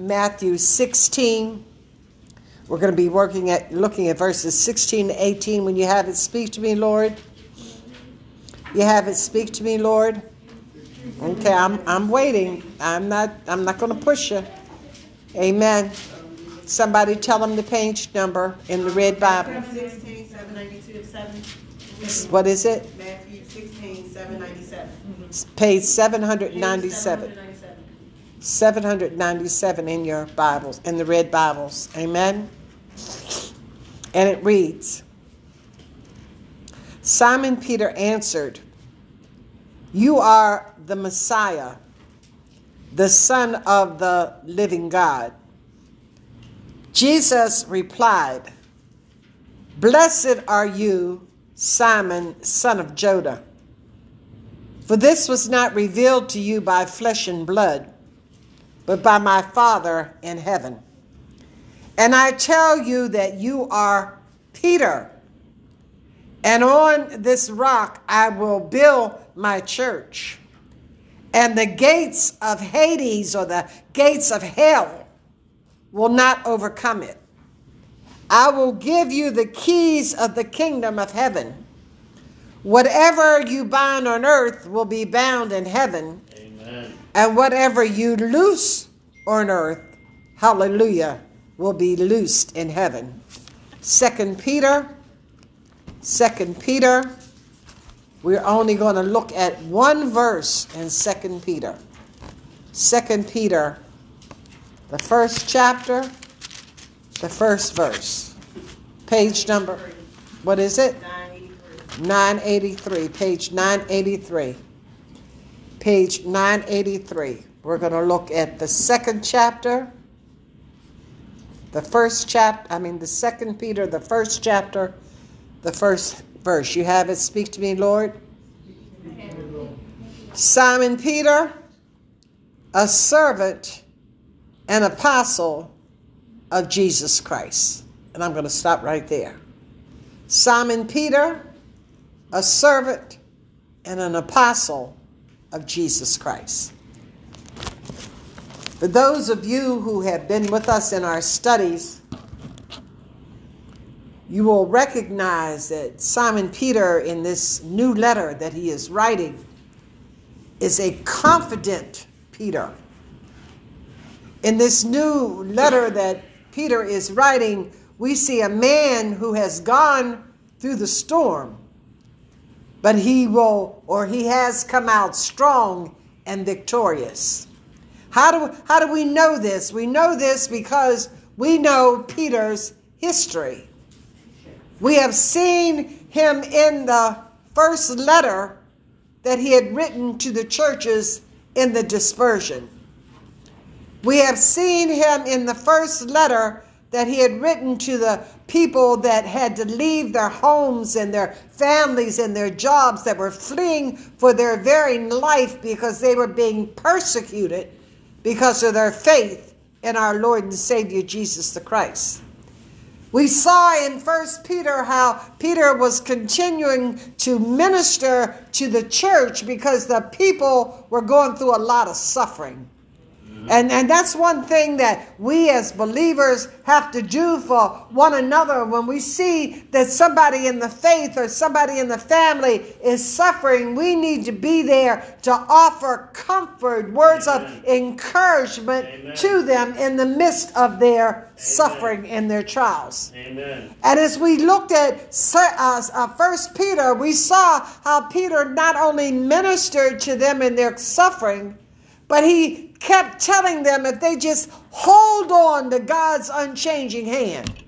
Matthew 16. We're going to be working at looking at verses 16 to 18. When you have it, speak to me, Lord. You have it, speak to me, Lord. Okay, I'm I'm waiting. I'm not I'm not going to push you. Amen. Somebody tell them the page number in the red Bible. 16, 792 7. What is it? Matthew 16, 797. Page 797. 797. 797 in your Bibles, in the red Bibles. Amen. And it reads Simon Peter answered, You are the Messiah, the Son of the living God. Jesus replied, Blessed are you, Simon, son of Jonah. For this was not revealed to you by flesh and blood, but by my Father in heaven. And I tell you that you are Peter, and on this rock I will build my church, and the gates of Hades or the gates of hell will not overcome it. I will give you the keys of the kingdom of heaven. Whatever you bind on earth will be bound in heaven, Amen. and whatever you loose on earth, hallelujah, will be loosed in heaven. Second Peter, Second Peter, we're only going to look at one verse in Second Peter. Second Peter, the first chapter, the first verse. Page number, what is it? 983. 983, page 983. Page 983. We're going to look at the second chapter, the first chapter, I mean, the second Peter, the first chapter, the first verse. You have it. Speak to me, Lord. Simon Peter, a servant and apostle of Jesus Christ. And I'm going to stop right there. Simon Peter, a servant and an apostle of Jesus Christ. For those of you who have been with us in our studies, you will recognize that Simon Peter, in this new letter that he is writing, is a confident Peter. In this new letter that Peter is writing, we see a man who has gone through the storm, but he will, or he has come out strong and victorious. How do, how do we know this? We know this because we know Peter's history. We have seen him in the first letter that he had written to the churches in the dispersion. We have seen him in the first letter that he had written to the people that had to leave their homes and their families and their jobs that were fleeing for their very life because they were being persecuted because of their faith in our Lord and Savior Jesus the Christ. We saw in First Peter how Peter was continuing to minister to the church because the people were going through a lot of suffering. And, and that's one thing that we as believers have to do for one another when we see that somebody in the faith or somebody in the family is suffering. We need to be there to offer comfort, words Amen. of encouragement Amen. to them in the midst of their suffering and their trials. Amen. And as we looked at uh, uh, First Peter, we saw how Peter not only ministered to them in their suffering, but he kept telling them if they just hold on to God's unchanging hand,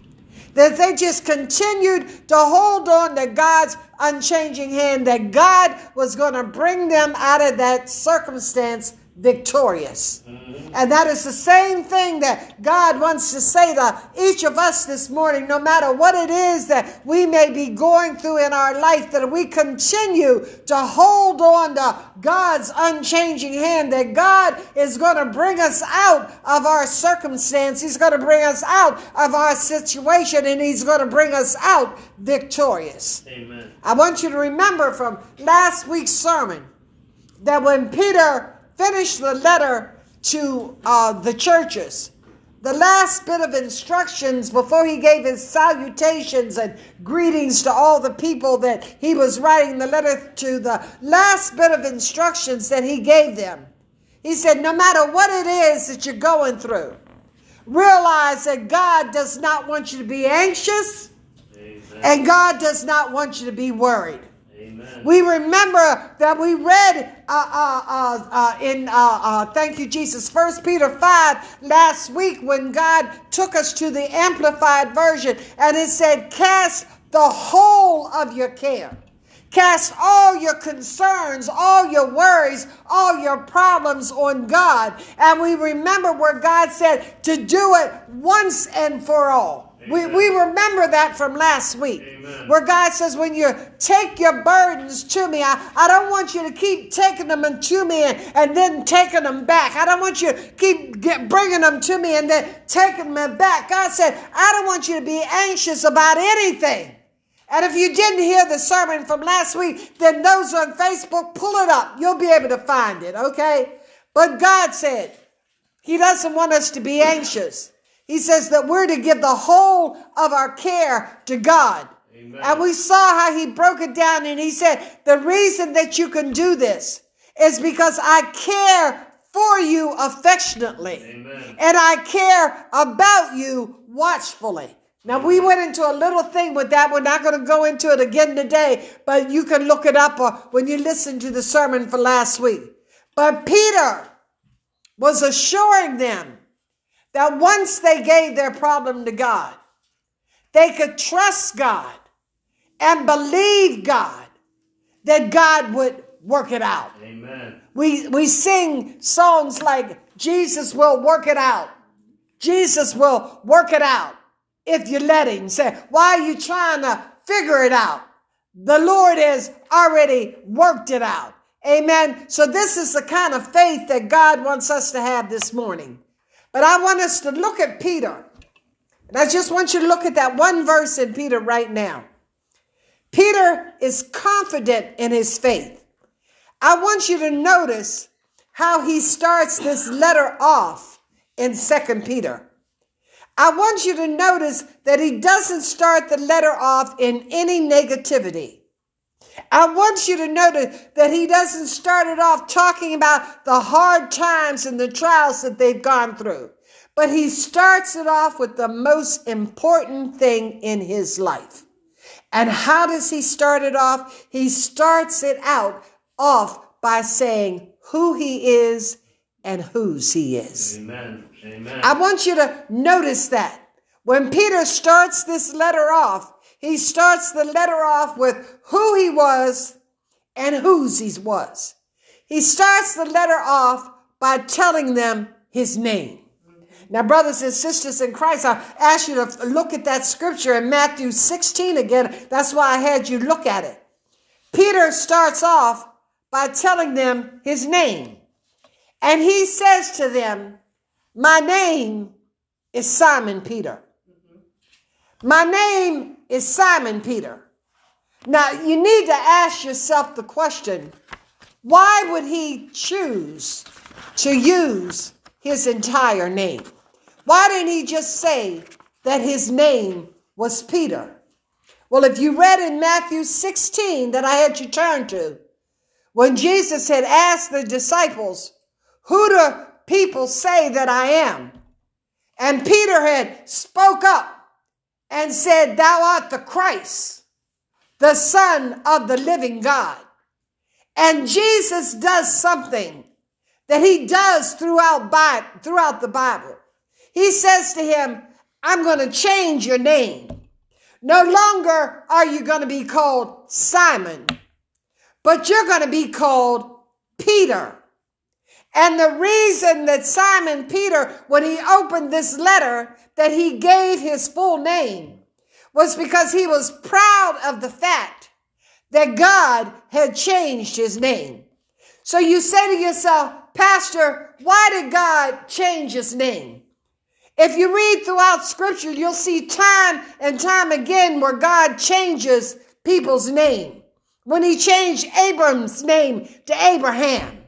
that they just continued to hold on to God's unchanging hand, that God was going to bring them out of that circumstance victorious. And that is the same thing that God wants to say to each of us this morning, no matter what it is that we may be going through in our life, that we continue to hold on to God's unchanging hand, that God is going to bring us out of our circumstance. He's going to bring us out of our situation, and He's going to bring us out victorious. Amen. I want you to remember from last week's sermon that when Peter finished the letter to uh, the churches, the last bit of instructions before he gave his salutations and greetings to all the people that he was writing the letter to, the last bit of instructions that he gave them. He said, No matter what it is that you're going through, realize that God does not want you to be anxious Amen. and God does not want you to be worried. Amen. We remember that we read uh, uh, uh, uh, in, uh, uh, thank you, Jesus, First Peter 5 last week when God took us to the Amplified Version and it said, Cast the whole of your care. Cast all your concerns, all your worries, all your problems on God. And we remember where God said to do it once and for all. We, we remember that from last week. Amen. Where God says, when you take your burdens to me, I, I don't want you to keep taking them and to me and, and then taking them back. I don't want you to keep get, bringing them to me and then taking them back. God said, I don't want you to be anxious about anything. And if you didn't hear the sermon from last week, then those on Facebook, pull it up. You'll be able to find it, okay? But God said, He doesn't want us to be anxious. He says that we're to give the whole of our care to God. Amen. And we saw how he broke it down and he said, The reason that you can do this is because I care for you affectionately Amen. and I care about you watchfully. Now, we went into a little thing with that. We're not going to go into it again today, but you can look it up or when you listen to the sermon for last week. But Peter was assuring them that once they gave their problem to God, they could trust God and believe God that God would work it out. Amen. We, we sing songs like, Jesus will work it out. Jesus will work it out if you let him. Say, why are you trying to figure it out? The Lord has already worked it out. Amen. So this is the kind of faith that God wants us to have this morning. But I want us to look at Peter. And I just want you to look at that one verse in Peter right now. Peter is confident in his faith. I want you to notice how he starts this letter off in Second Peter. I want you to notice that he doesn't start the letter off in any negativity. I want you to notice that he doesn't start it off talking about the hard times and the trials that they've gone through, but he starts it off with the most important thing in his life. And how does he start it off? He starts it out off by saying who he is and whose he is. Amen. Amen. I want you to notice that. When Peter starts this letter off, he starts the letter off with who he was and whose he was. He starts the letter off by telling them his name. Now, brothers and sisters in Christ, I ask you to look at that scripture in Matthew 16 again. That's why I had you look at it. Peter starts off by telling them his name. And he says to them, My name is Simon Peter. My name is Simon Peter. Now, you need to ask yourself the question why would he choose to use his entire name? Why didn't he just say that his name was Peter? Well, if you read in Matthew 16 that I had you turn to, when Jesus had asked the disciples, Who do people say that I am? And Peter had spoke up and said, Thou art the Christ, the Son of the living God. And Jesus does something that he does throughout, throughout the Bible. He says to him, I'm going to change your name. No longer are you going to be called Simon, but you're going to be called Peter. And the reason that Simon Peter, when he opened this letter, that he gave his full name was because he was proud of the fact that God had changed his name. So you say to yourself, Pastor, why did God change his name? If you read throughout scripture, you'll see time and time again where God changes people's name. When he changed Abram's name to Abraham,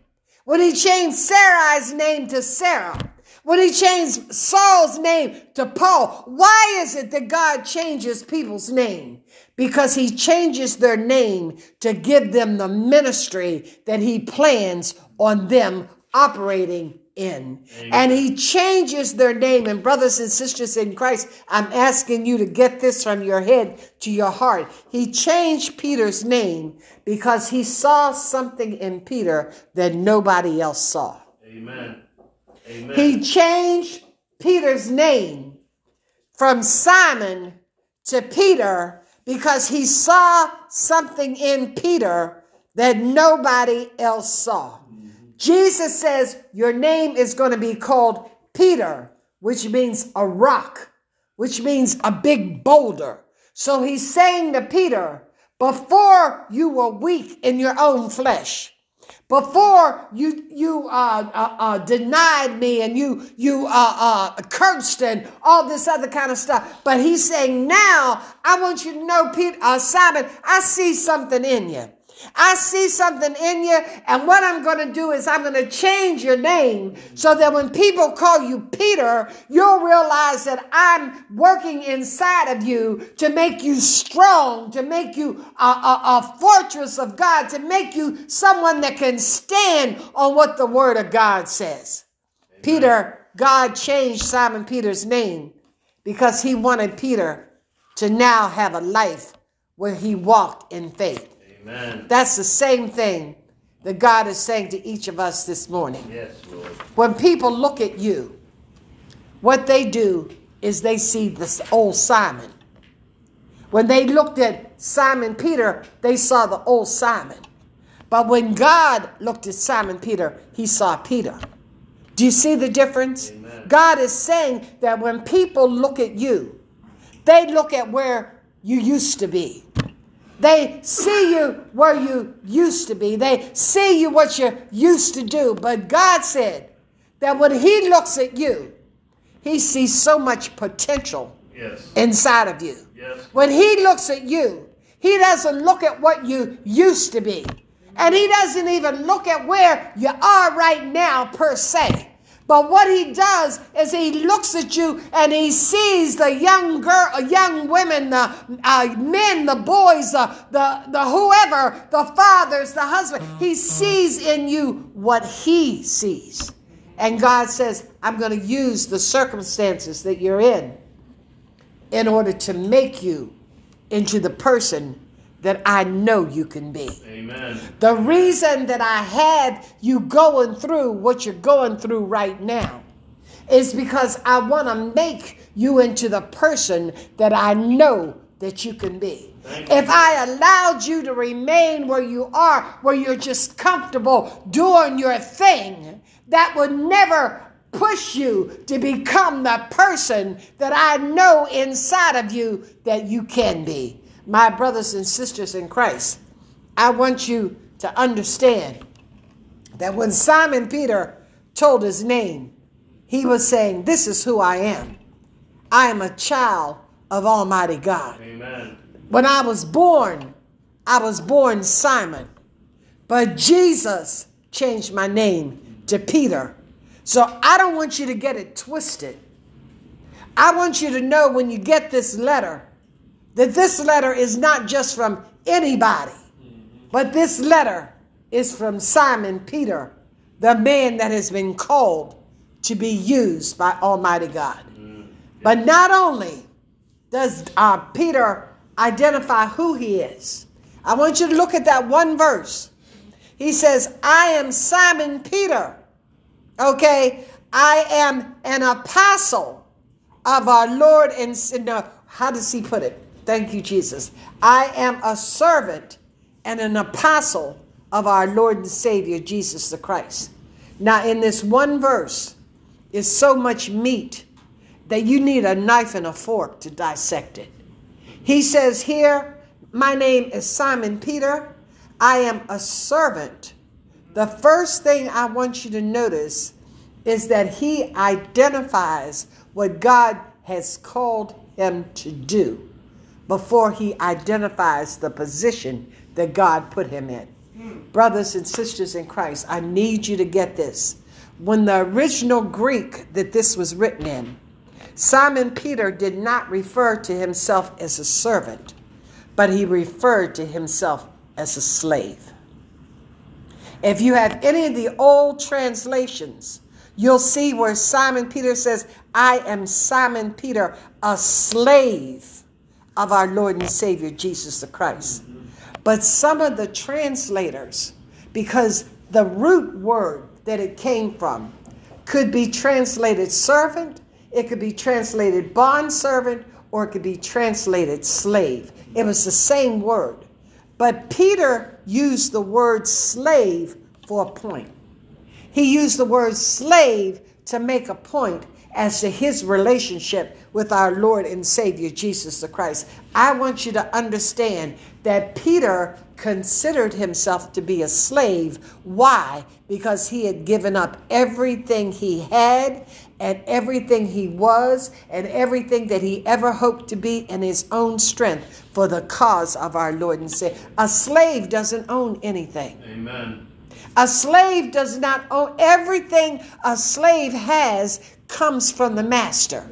when he changed Sarai's name to Sarah, when he changed Saul's name to Paul. Why is it that God changes people's name? Because he changes their name to give them the ministry that he plans on them operating in. Amen. And he changes their name. And brothers and sisters in Christ, I'm asking you to get this from your head to your heart. He changed Peter's name because he saw something in Peter that nobody else saw. Amen. Amen. He changed Peter's name from Simon to Peter because he saw something in Peter that nobody else saw. Jesus says your name is going to be called Peter, which means a rock, which means a big boulder. So he's saying to Peter, before you were weak in your own flesh, before you you uh, uh, uh, denied me and you you uh, uh, cursed and all this other kind of stuff, but he's saying now I want you to know, Peter, uh, Simon, I see something in you. I see something in you, and what I'm going to do is I'm going to change your name so that when people call you Peter, you'll realize that I'm working inside of you to make you strong, to make you a, a, a fortress of God, to make you someone that can stand on what the Word of God says. Peter, God changed Simon Peter's name because he wanted Peter to now have a life where he walked in faith. Amen. That's the same thing that God is saying to each of us this morning. Yes, Lord. When people look at you, what they do is they see this old Simon. When they looked at Simon Peter, they saw the old Simon. But when God looked at Simon Peter, he saw Peter. Do you see the difference? Amen. God is saying that when people look at you, they look at where you used to be. They see you where you used to be. They see you what you used to do. But God said that when He looks at you, He sees so much potential Yes. inside of you. Yes. When He looks at you, He doesn't look at what you used to be. And He doesn't even look at where you are right now, per se. But what he does is he looks at you and he sees the young girl, uh, young women, the uh, men, the boys, the, the, the whoever, the fathers, the husband. He sees in you what he sees. And God says, I'm going to use the circumstances that you're in in order to make you into the person that I know you can be. Amen. The reason that I had you going through what you're going through right now is because I want to make you into the person that I know that you can be. You. If I allowed you to remain where you are, where you're just comfortable doing your thing, that would never push you to become the person that I know inside of you that you can be. My brothers and sisters in Christ, I want you to understand that when Simon Peter told his name, he was saying, This is who I am. I am a child of Almighty God. Amen. When I was born, I was born Simon. But Jesus changed my name to Peter. So I don't want you to get it twisted. I want you to know when you get this letter that this letter is not just from anybody, but this letter is from Simon Peter, the man that has been called to be used by Almighty God. But not only does uh, Peter identify who he is, I want you to look at that one verse. He says, I am Simon Peter. Okay, I am an apostle of our Lord and no, how does he put it? Thank you, Jesus. I am a servant and an apostle of our Lord and Savior Jesus the Christ. Now, in this one verse is so much meat that you need a knife and a fork to dissect it. He says here, My name is Simon Peter. I am a servant. The first thing I want you to notice is that he identifies what God has called him to do before he identifies the position that God put him in. Brothers and sisters in Christ, I need you to get this. When the original Greek that this was written in, Simon Peter did not refer to himself as a servant, but he referred to himself as a slave. If you have any of the old translations, you'll see where Simon Peter says, I am Simon Peter, a slave of our Lord and Savior Jesus the Christ. But some of the translators, because the root word that it came from could be translated servant, it could be translated bond servant, or it could be translated slave. It was the same word. But Peter used the word slave for a point. He used the word slave to make a point as to his relationship with our Lord and Savior Jesus the Christ. I want you to understand that Peter considered himself to be a slave. Why? Because he had given up everything he had and everything he was and everything that he ever hoped to be in his own strength for the cause of our Lord and Savior. A slave doesn't own anything. Amen. A slave does not own everything a slave has comes from the master.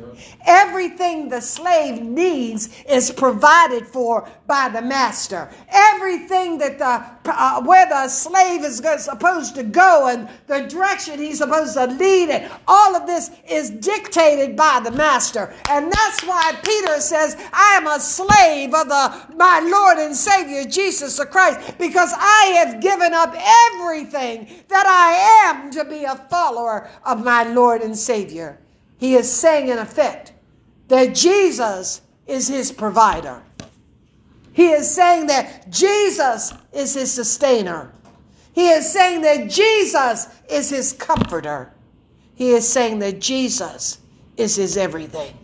Everything the slave needs is provided for by the master. Everything that the uh, where the slave is supposed to go and the direction he's supposed to lead it, all of this is dictated by the master. And that's why Peter says, "I am a slave of the my Lord and Savior Jesus the Christ, because I have given up everything that I am to be a follower of my Lord and Savior." He is saying, in effect, that Jesus is his provider. He is saying that Jesus is his sustainer. He is saying that Jesus is his comforter. He is saying that Jesus is his everything.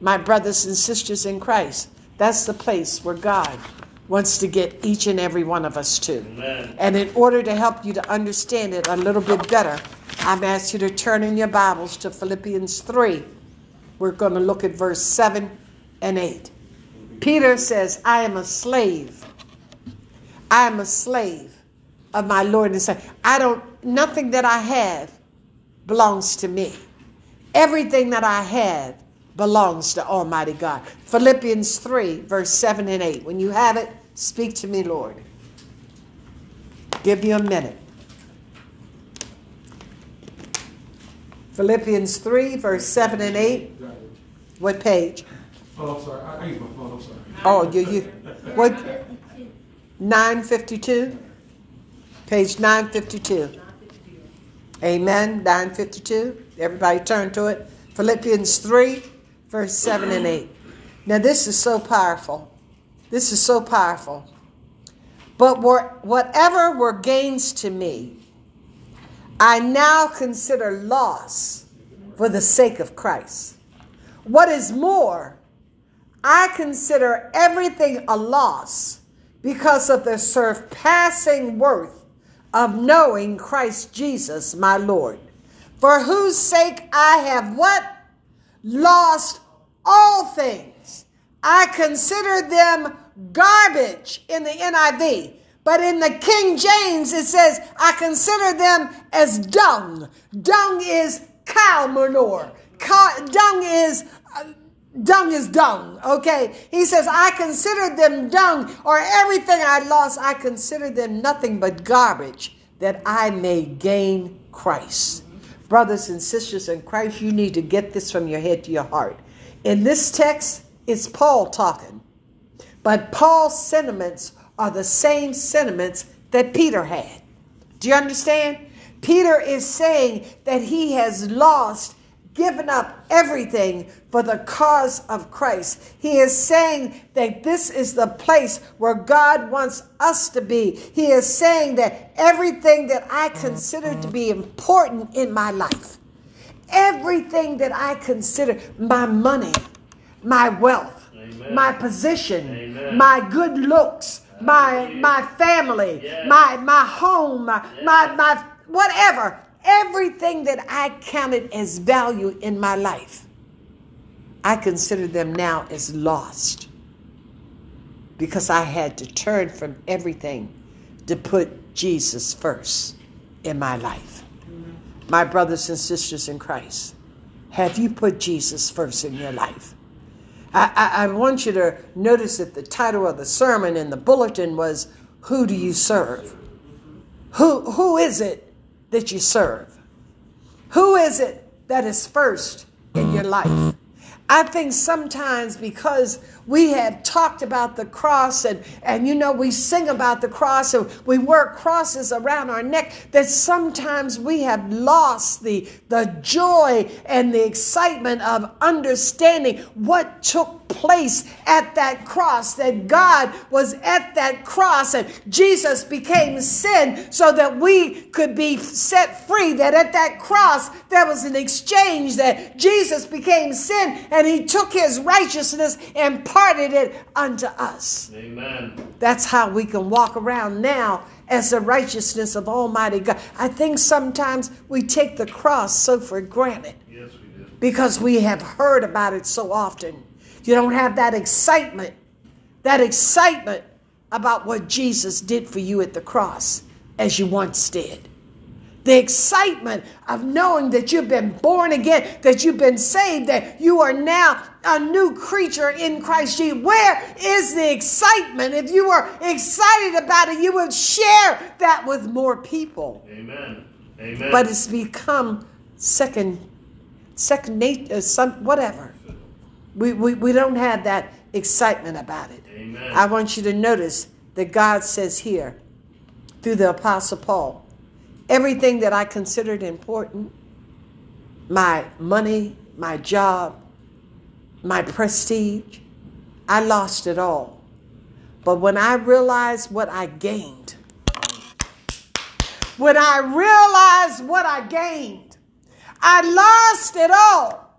My brothers and sisters in Christ, that's the place where God wants to get each and every one of us to. Amen. And in order to help you to understand it a little bit better, I'm asked you to turn in your Bibles to Philippians 3. We're going to look at verse 7 and 8. Peter says, I am a slave. I am a slave of my Lord and Savior. I don't, nothing that I have belongs to me. Everything that I have belongs to Almighty God. Philippians 3, verse 7 and 8. When you have it, speak to me, Lord. Give me a minute. Philippians 3, verse 7 and 8. What page? Oh, I'm sorry. I, I used my phone. I'm sorry. Oh, you, you, what? 952? Page 952. Amen. 952. Everybody turn to it. Philippians 3, verse 7 and 8. Now, this is so powerful. This is so powerful. But whatever were gains to me, I now consider loss for the sake of Christ. What is more, I consider everything a loss because of the surpassing worth of knowing Christ Jesus, my Lord, for whose sake I have what? Lost all things. I consider them garbage in the NIV but in the King James, it says, I consider them as dung. Dung is cow manure. Cow, dung is. Uh, dung is dung, okay? He says, I consider them dung, or everything I lost, I consider them nothing but garbage, that I may gain Christ. Brothers and sisters in Christ, you need to get this from your head to your heart. In this text, it's Paul talking, but Paul's sentiments are the same sentiments that Peter had. Do you understand? Peter is saying that he has lost, given up everything for the cause of Christ. He is saying that this is the place where God wants us to be. He is saying that everything that I consider to be important in my life, everything that I consider my money, my wealth, Amen. my position, Amen. my good looks, my my family, Yes. my my home, my, my my whatever, everything that I counted as value in my life, I consider them now as lost because I had to turn from everything to put Jesus first in my life? Mm-hmm. My brothers and sisters in Christ, have you put Jesus first in your life? I, I, I want you to notice that the title of the sermon in the bulletin was Who Do You Serve? Who, who is it that you serve? Who is it that is first in your life? I think sometimes because we have talked about the cross and, and you know, we sing about the cross and we wear crosses around our neck, that sometimes we have lost the, the joy and the excitement of understanding what took place at that cross, that God was at that cross and Jesus became sin so that we could be set free. That at that cross there was an exchange, that Jesus became sin and he took his righteousness and parted it unto us. Amen. That's how we can walk around now as the righteousness of Almighty God. I think sometimes we take the cross so for granted Yes, we do. because we have heard about it so often. You don't have that excitement, that excitement about what Jesus did for you at the cross as you once did. The excitement of knowing that you've been born again, that you've been saved, that you are now a new creature in Christ Jesus. Where is the excitement? If you were excited about it, you would share that with more people. Amen. Amen. But it's become second, second nature, uh, some whatever. We, we, we don't have that excitement about it. Amen. I want you to notice that God says here through the Apostle Paul everything that I considered important my money, my job, my prestige I lost it all. But when I realized what I gained, when I realized what I gained, I lost it all.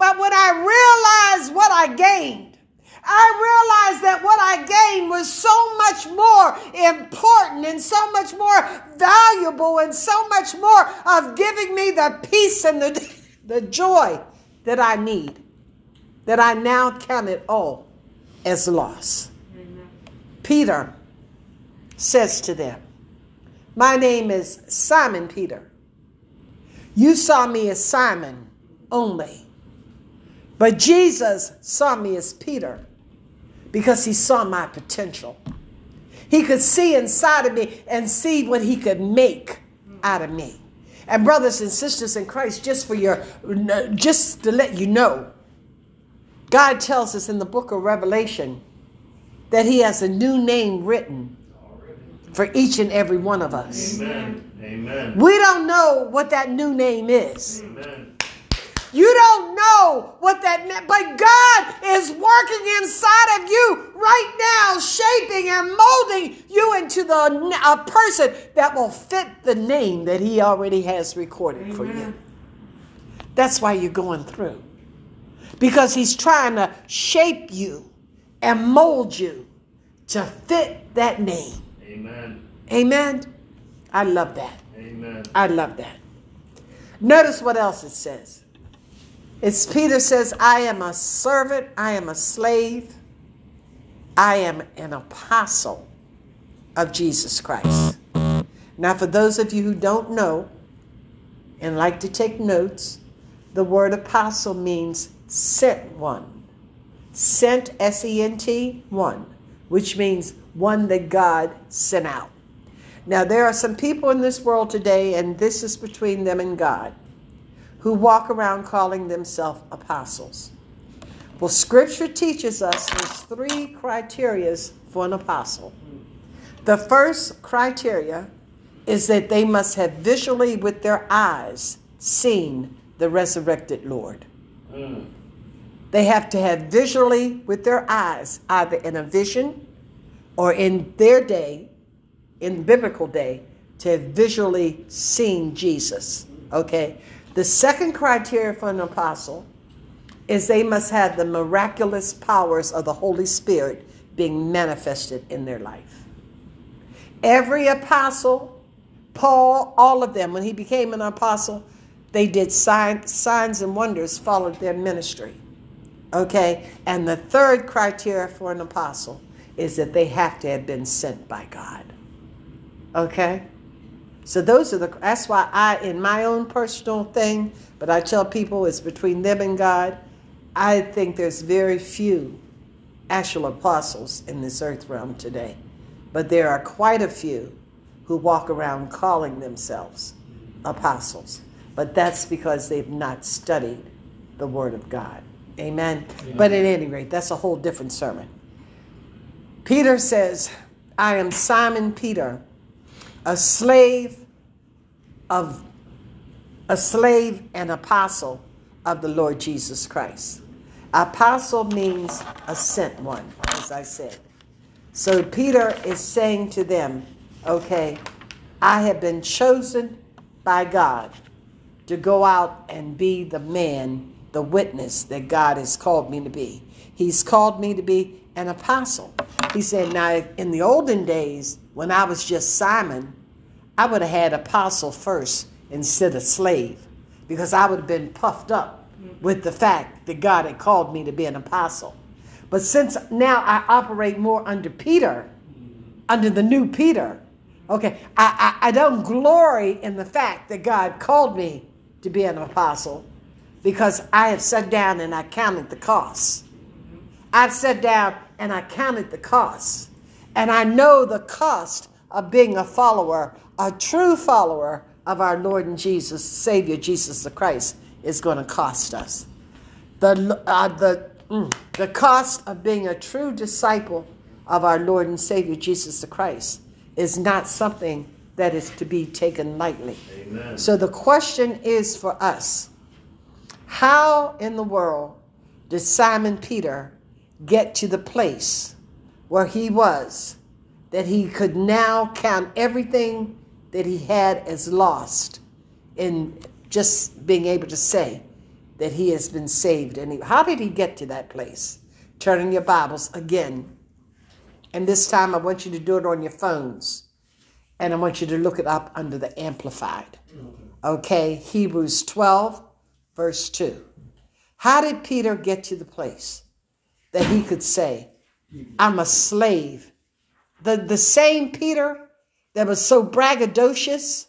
But when I realized what I gained, I realized that what I gained was so much more important and so much more valuable and so much more of giving me the peace and the, the joy that I need, that I now count it all as loss. Peter says to them, My name is Simon Peter. You saw me as Simon only. But Jesus saw me as Peter because he saw my potential. He could see inside of me and see what he could make out of me. And brothers and sisters in Christ, just for your just to let you know, God tells us in the book of Revelation that he has a new name written for each and every one of us. Amen. Amen. We don't know what that new name is. Amen. You don't know what that meant, but God is working inside of you right now, shaping and molding you into the a person that will fit the name that He already has recorded for you. That's why you're going through, because He's trying to shape you and mold you to fit that name. Amen. Amen. I love that. Amen. I love that. Notice what else it says. It's Peter says, I am a servant, I am a slave, I am an apostle of Jesus Christ. Now, for those of you who don't know and like to take notes, the word apostle means sent one. Sent, S E N T, one, which means one that God sent out. Now, there are some people in this world today, and this is between them and God, who walk around calling themselves apostles. Well, Scripture teaches us there's three criterias for an apostle. The first criteria is that they must have visually, with their eyes, seen the resurrected Lord. Mm. They have to have visually, with their eyes, either in a vision or in their day, in biblical day, to have visually seen Jesus. Okay? The second criteria for an apostle is they must have the miraculous powers of the Holy Spirit being manifested in their life. Every apostle, Paul, all of them, when he became an apostle, they did sign, signs and wonders followed their ministry. Okay? And the third criteria for an apostle is that they have to have been sent by God. Okay? So those are the that's why I in my own personal thing, but I tell people it's between them and God. I think there's very few actual apostles in this earth realm today. But there are quite a few who walk around calling themselves apostles. But that's because they've not studied the Word of God. Amen. But at any rate, that's a whole different sermon. Peter says, I am Simon Peter, a slave of a slave and apostle of the Lord Jesus Christ. Apostle means a sent one, as I said. So Peter is saying to them, okay, I have been chosen by God to go out and be the man, the witness that God has called me to be. He's called me to be an apostle. He said, now in the olden days, when I was just Simon, I would have had apostle first instead of slave because I would have been puffed up with the fact that God had called me to be an apostle. But since now I operate more under Peter, under the new Peter, okay, I, I, I don't glory in the fact that God called me to be an apostle because I have sat down and I counted the costs. I've sat down and I counted the costs. And I know the cost of being a follower, a true follower of our Lord and Jesus, Savior Jesus the Christ, is going to cost us. The, uh, the, mm, the cost of being a true disciple of our Lord and Savior Jesus the Christ is not something that is to be taken lightly. Amen. So the question is for us how in the world did Simon Peter get to the place where he was that he could now count everything that he had as lost in just being able to say that he has been saved? And he, how did he get to that place? Turn in your Bibles again. And this time I want you to do it on your phones. And I want you to look it up under the Amplified. Okay, Hebrews 12, verse 2. How did Peter get to the place that he could say, I'm a slave? The, the same Peter that was so braggadocious,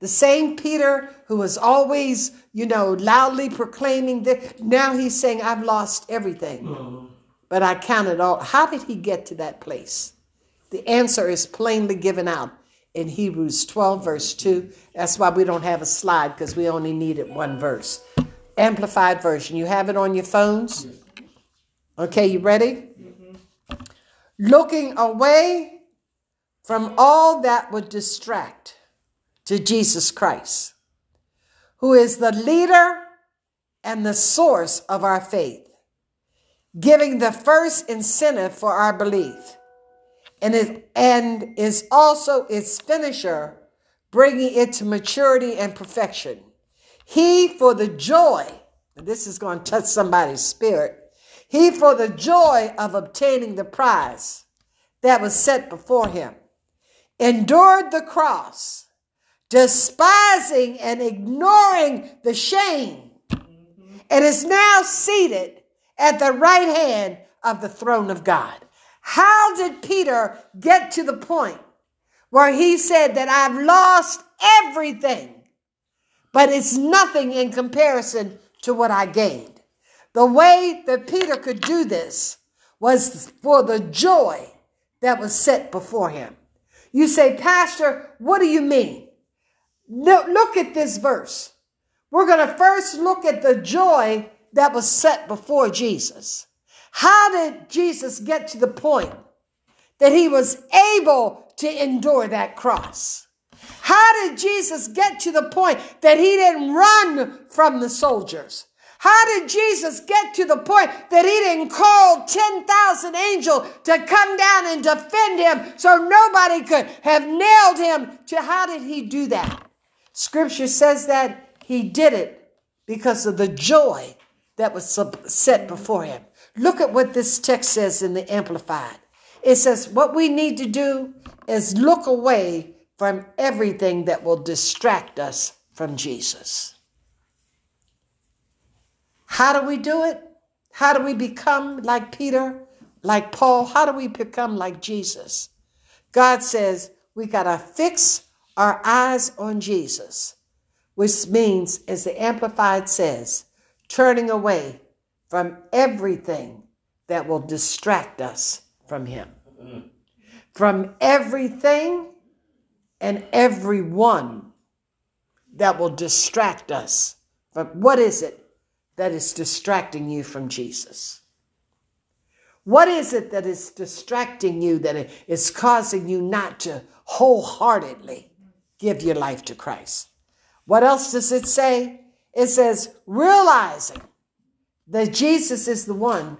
the same Peter who was always, you know, loudly proclaiming that now he's saying, I've lost everything, but I counted all. How did he get to that place? The answer is plainly given out in Hebrews 12, verse 2. That's why we don't have a slide because we only needed one verse. Amplified version. You have it on your phones? Okay, you ready? Looking away from all that would distract to Jesus Christ, who is the leader and the source of our faith, giving the first incentive for our belief and, it, and is also its finisher, bringing it to maturity and perfection. He, for the joy, and this is going to touch somebody's spirit, he, for the joy of obtaining the prize that was set before him, endured the cross, despising and ignoring the shame, and is now seated at the right hand of the throne of God. How did Peter get to the point where he said that I've lost everything, but it's nothing in comparison to what I gained? The way that Peter could do this was for the joy that was set before him. You say, Pastor, what do you mean? No, look at this verse. We're going to first look at the joy that was set before Jesus. How did Jesus get to the point that he was able to endure that cross? How did Jesus get to the point that he didn't run from the soldiers? How did Jesus get to the point that he didn't call 10,000 angels to come down and defend him so nobody could have nailed him to how did he do that? Scripture says that he did it because of the joy that was set before him. Look at what this text says in the Amplified. It says, What we need to do is look away from everything that will distract us from Jesus. How do we do it? How do we become like Peter, like Paul? How do we become like Jesus? God says, we got to fix our eyes on Jesus, which means, as the Amplified says, turning away from everything that will distract us from Him. From everything and everyone that will distract us from what is it that is distracting you from Jesus? What is it that is distracting you that is causing you not to wholeheartedly give your life to Christ? What else does it say? It says, realizing that Jesus is the one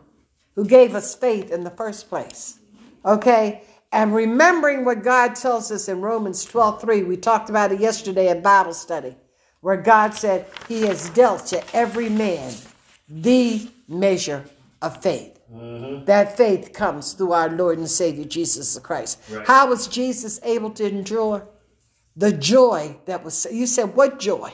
who gave us faith in the first place. Okay? And remembering what God tells us in Romans 12 3, we talked about it yesterday at Bible study, where God said, He has dealt to every man the measure of faith. Mm-hmm. That faith comes through our Lord and Savior Jesus Christ. Right. How was Jesus able to endure? The joy that was, you said, what joy?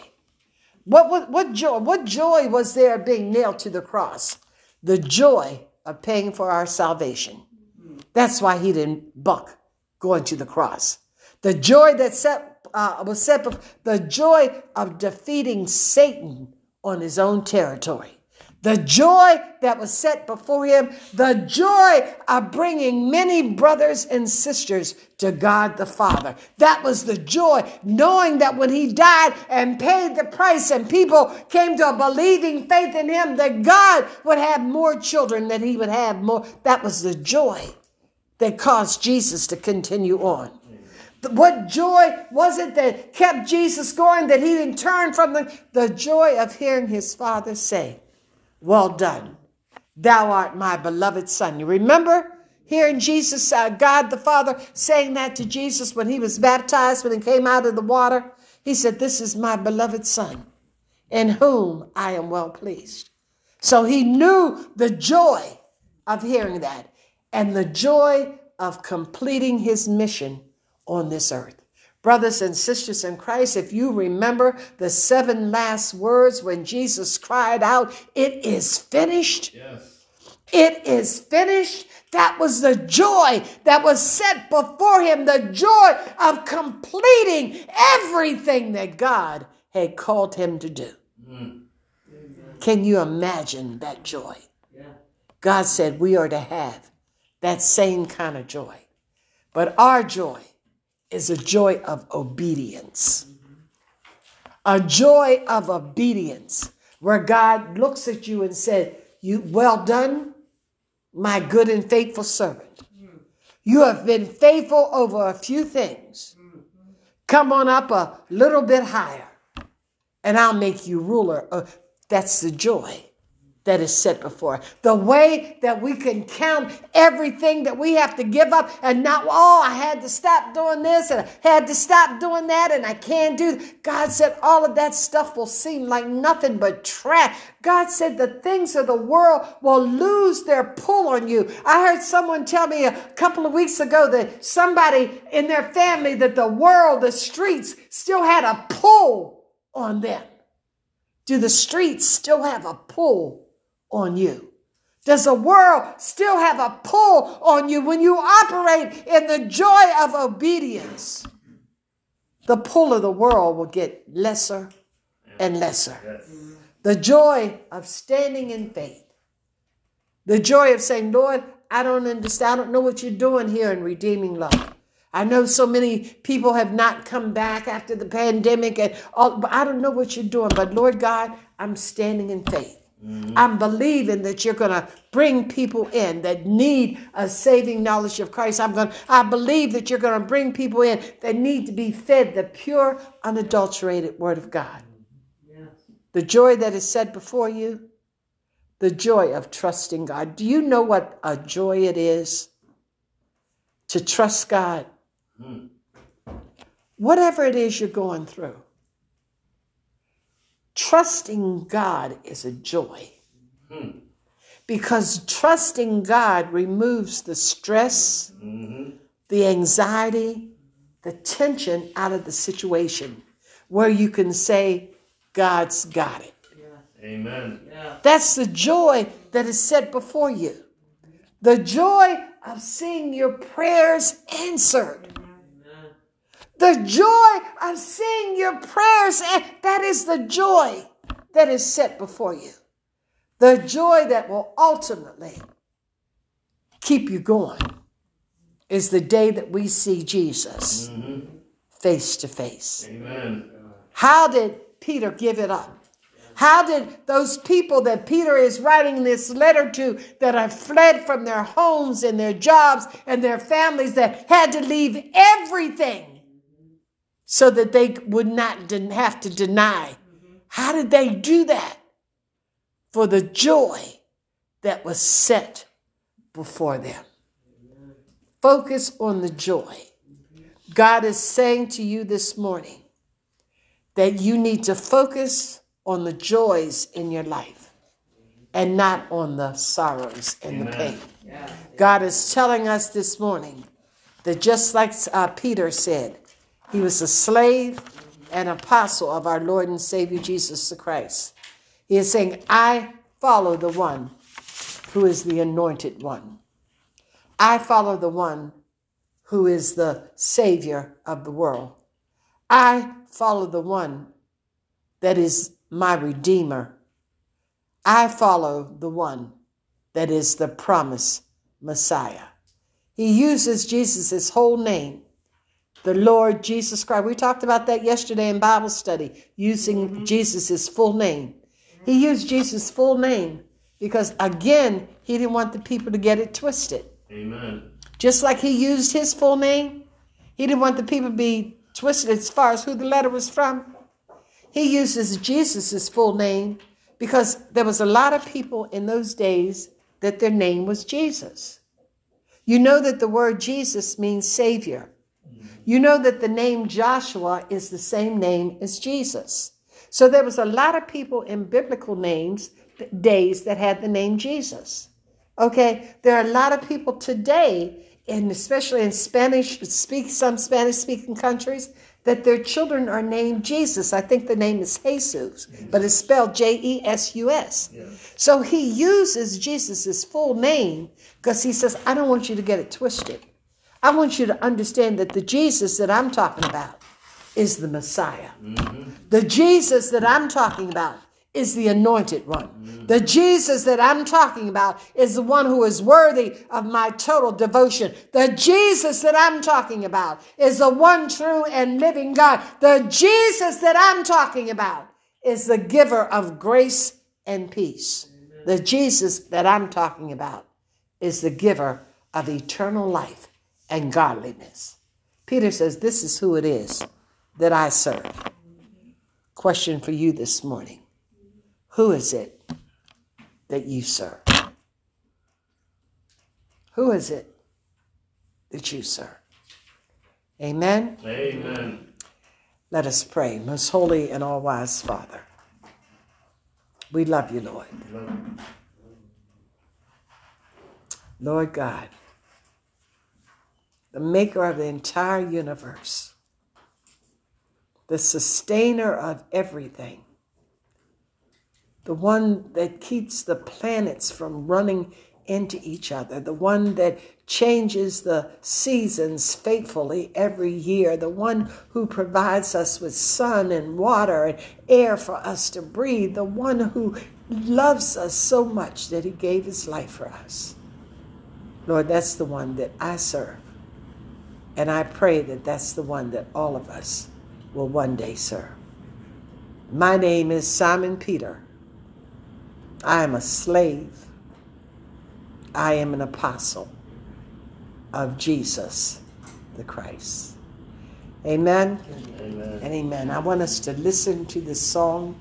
What, what, what joy? What joy was there being nailed to the cross? The joy of paying for our salvation. Mm-hmm. That's why he didn't buck going to the cross. The joy that set, uh, was set, bef- the joy of defeating Satan on his own territory. The joy that was set before him, the joy of bringing many brothers and sisters to God the Father. That was the joy, knowing that when he died and paid the price and people came to a believing faith in him, that God would have more children, that he would have more. That was the joy that caused Jesus to continue on. What joy was it that kept Jesus going, that he didn't turn from the, the joy of hearing his father say, Well done, thou art my beloved son. You remember hearing Jesus, uh, God the Father, saying that to Jesus when he was baptized, when he came out of the water? He said, This is my beloved son, in whom I am well pleased. So he knew the joy of hearing that and the joy of completing his mission on this earth. Brothers and sisters in Christ, if you remember the seven last words when Jesus cried out, It is finished. Yes. It is finished. That was the joy that was set before him, the joy of completing everything that God had called him to do. Mm. Can you imagine that joy? God said we are to have that same kind of joy. But our joy is a joy of obedience. A joy of obedience where God looks at you and said, "You well done, my good and faithful servant. You have been faithful over a few things. Come on up a little bit higher, and I'll make you ruler." Uh, That's the joy that is set before us. The way that we can count everything that we have to give up and not, oh, I had to stop doing this and I had to stop doing that and I can't do. God said all of that stuff will seem like nothing but trash. God said the things of the world will lose their pull on you. I heard someone tell me a couple of weeks ago that somebody in their family that the world, the streets still had a pull on them. Do the streets still have a pull on you? Does the world still have a pull on you when you operate in the joy of obedience? The pull of the world will get lesser and lesser. Yes. The joy of standing in faith. The joy of saying, Lord, I don't understand. I don't know what you're doing here in redeeming love. I know so many people have not come back after the pandemic and all, but I don't know what you're doing. But Lord God, I'm standing in faith. Mm-hmm. I'm believing that you're going to bring people in that need a saving knowledge of Christ. I'm going I believe that you're going to bring people in that need to be fed the pure unadulterated word of God. The joy that is set before you, the joy of trusting God. Do you know what a joy it is to trust God? Hmm. Whatever it is you're going through, trusting God is a joy. Hmm. Because trusting God removes the stress, mm-hmm. the anxiety, the tension out of the situation where you can say, God's got it. Amen. That's the joy that is set before you. The joy of seeing your prayers answered. The joy of seeing your prayers, and that is the joy that is set before you. The joy that will ultimately keep you going is the day that we see Jesus mm-hmm. face to face. Amen. How did Peter give it up? How did those people that Peter is writing this letter to that have fled from their homes and their jobs and their families that had to leave everything so that they would not have to deny? How did they do that? For the joy that was set before them. Focus on the joy. God is saying to you this morning that you need to focus on the joys in your life and not on the sorrows and the Amen. pain. God is telling us this morning that just like uh, Peter said, he was a slave and apostle of our Lord and Savior Jesus the Christ. He is saying, I follow the one who is the anointed one. I follow the one who is the Savior of the world. I follow the one that is my Redeemer. I follow the one that is the promised Messiah. He uses Jesus' whole name, the Lord Jesus Christ. We talked about that yesterday in Bible study, using mm-hmm. Jesus' full name. He used Jesus' full name because, again, he didn't want the people to get it twisted. Amen. Just like he used his full name, he didn't want the people to be twisted as far as who the letter was from. He uses Jesus' full name because there was a lot of people in those days that their name was Jesus. You know that the word Jesus means Savior. You know that the name Joshua is the same name as Jesus. So there was a lot of people in biblical names, days that had the name Jesus. Okay, there are a lot of people today, and especially in Spanish speak some Spanish speaking countries, that their children are named Jesus. I think the name is Jesus, but it's spelled J E S U S. So he uses Jesus' full name because he says, I don't want you to get it twisted. I want you to understand that the Jesus that I'm talking about is the Messiah. Mm-hmm. The Jesus that I'm talking about is the anointed one. Mm-hmm. The Jesus that I'm talking about is the one who is worthy of my total devotion. The Jesus that I'm talking about is the one true and living God. The Jesus that I'm talking about is the giver of grace and peace. The Jesus that I'm talking about is the giver of eternal life and godliness. Peter says, This is who it is that I serve. Question for you this morning Who is it that you serve? Who is it that you serve? Amen. Amen. Let us pray. Most holy and all wise Father, we love you, Lord. Lord God, the maker of the entire universe, the sustainer of everything, the one that keeps the planets from running into each other, the one that changes the seasons faithfully every year, the one who provides us with sun and water and air for us to breathe, the one who loves us so much that he gave his life for us. Lord, that's the one that I serve. And I pray that that's the one that all of us will one day serve. My name is Simon Peter. I am a slave. I am an apostle of Jesus the Christ. Amen Amen. and amen. I want us to listen to this song.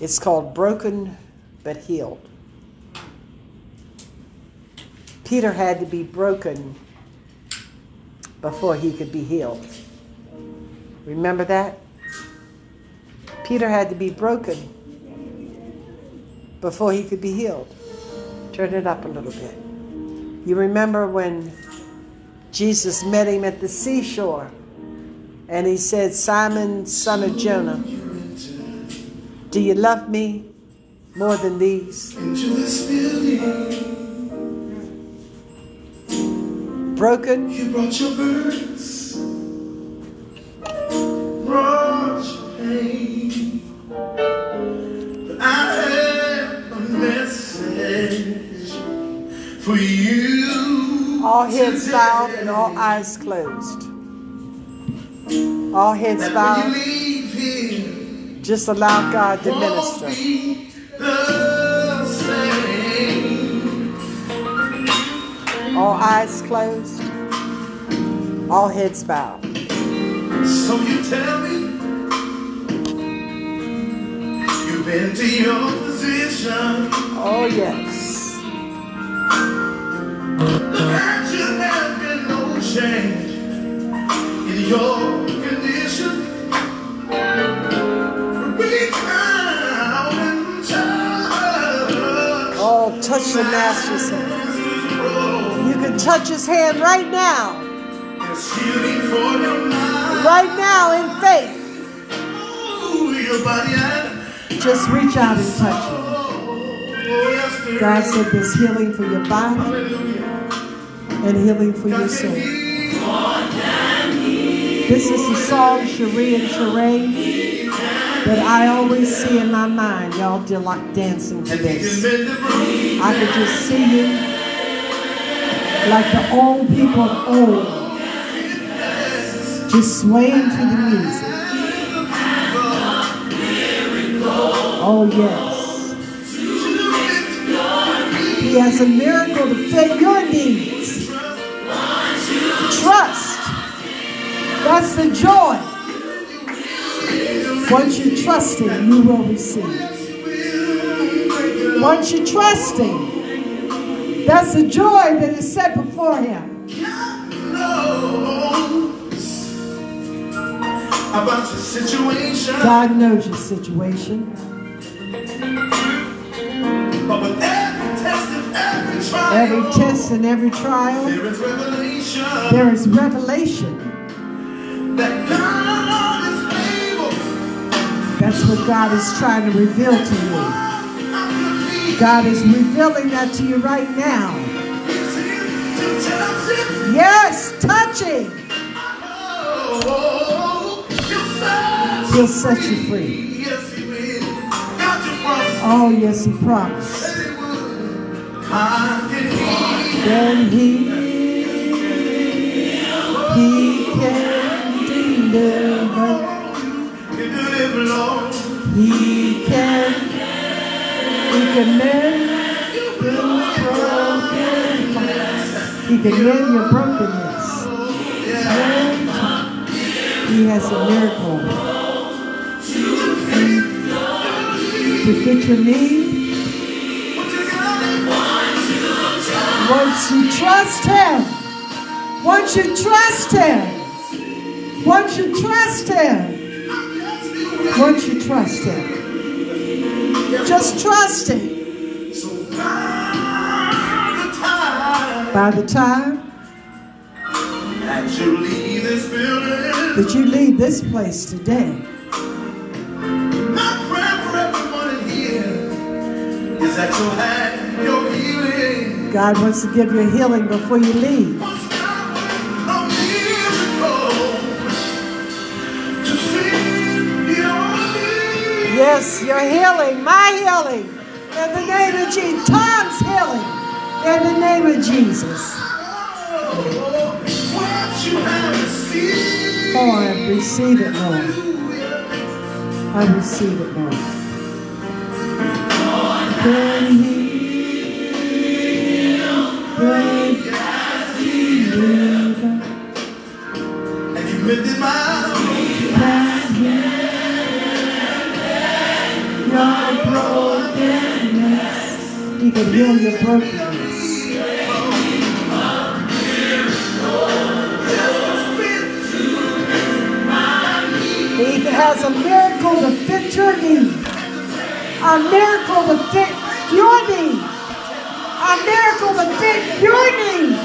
It's called Broken but Healed. Peter had to be broken before he could be healed. Remember that? Peter had to be broken before he could be healed. Turn it up a little bit. You remember when Jesus met him at the seashore and he said, Simon, son of Jonah, do you love me more than these? broken. You brought your burdens, brought your pain. But I have a message for you. All heads today. bowed and all eyes closed. All heads bowed. Here, Just allow God to minister. All eyes closed. All heads bowed. So you tell me you've been to your position. Oh, yes. At you, there's been no change in your condition. Reach out touch. Oh, touch the Master's hand. This road You can touch his hand right now. is healing for your mind. Right now in faith. Ooh, your body and Just reach out and touch him. oh, God said there's healing for your body and healing for your soul. This is the song Cherie and Sheree that I always see in my mind. Y'all delight dancing to And he can this. mend the broken. I could just see you like the old people of old, just swaying to the music. Oh, yes. He has a miracle to fit your needs. Trust. That's the joy. Once you trust Him, you will receive. Once you trust Him, that's the joy that is set before Him. knows about your situation. God knows your situation. But with every test and every trial, Every test and every trial, there is revelation there is revelation. that God is able. That's what God is trying to reveal to you. God is revealing that to you right now. Yes, touching. He'll set you free. Oh, yes, He promised. Then He, He can deliver. He can, can mend. He can mend your brokenness. He has a miracle to fit your need. Once you trust Him, once you trust Him, once you trust Him, once you trust Him, just trust Him. So by the time By the time that you leave this building, that you leave this place today, my prayer for everyone here is that you'll have your healing. God wants to give you healing before you leave. Yes, your healing, my healing, in the name of Jesus. Tom's healing, in the name of Jesus. Oh, I receive it, Lord. I receive it, Lord. Then he, Heal your brokenness. Has a miracle to fit your need. A miracle to fit your need. A miracle to fit your need.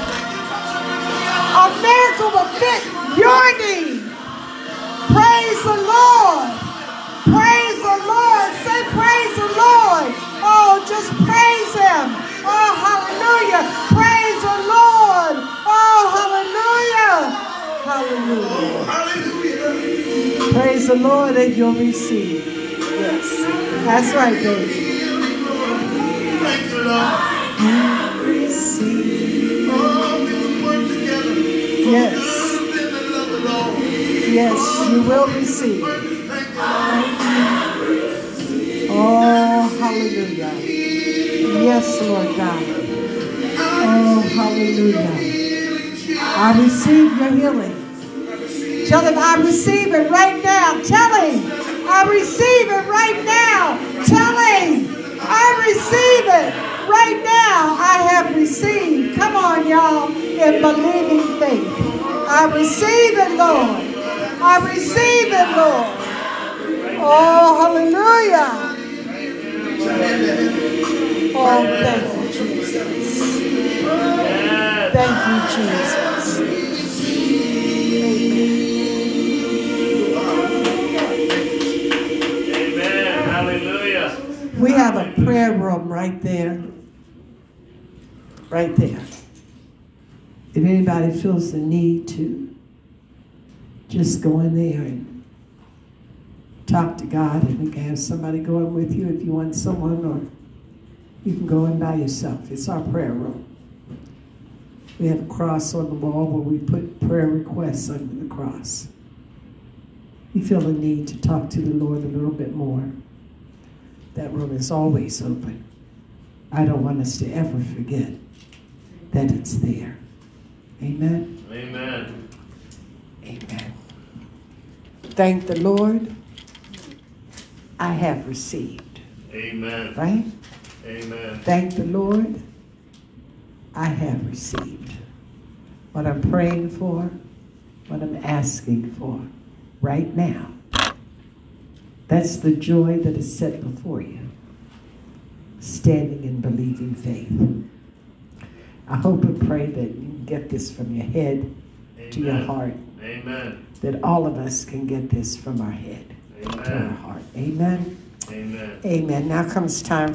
A miracle to fit your need. Hallelujah. Praise the Lord and you'll receive. Yes. That's right, baby. Thank you, Lord. Receive. Yes. Yes, you will receive. Oh, hallelujah. Yes, Lord God. Oh, hallelujah. I receive your healing. Tell him I receive it right now. Tell him I receive it right now. Tell him I receive it right now. I have received. Come on, y'all, in believing faith. I receive it, Lord. I receive it, Lord. Oh, hallelujah. Oh, thank you, Jesus. Thank you, Jesus. We have a prayer room right there. Right there. If anybody feels the need to, just go in there and talk to God, and we can have somebody going with you if you want someone, or you can go in by yourself. It's our prayer room. We have a cross on the wall where we put prayer requests under the cross. You feel the need to talk to the Lord a little bit more. That room is always open. I don't want us to ever forget that it's there. Amen. Amen. Amen. Thank the Lord. I have received, Amen. right? Amen. Thank the Lord. I have received what I'm praying for, what I'm asking for right now. That's the joy that is set before you. Standing in believing faith. I hope and pray that you can get this from your head to your heart, Amen. that all of us can get this from our head to our heart. Amen. Amen. Amen. Now comes time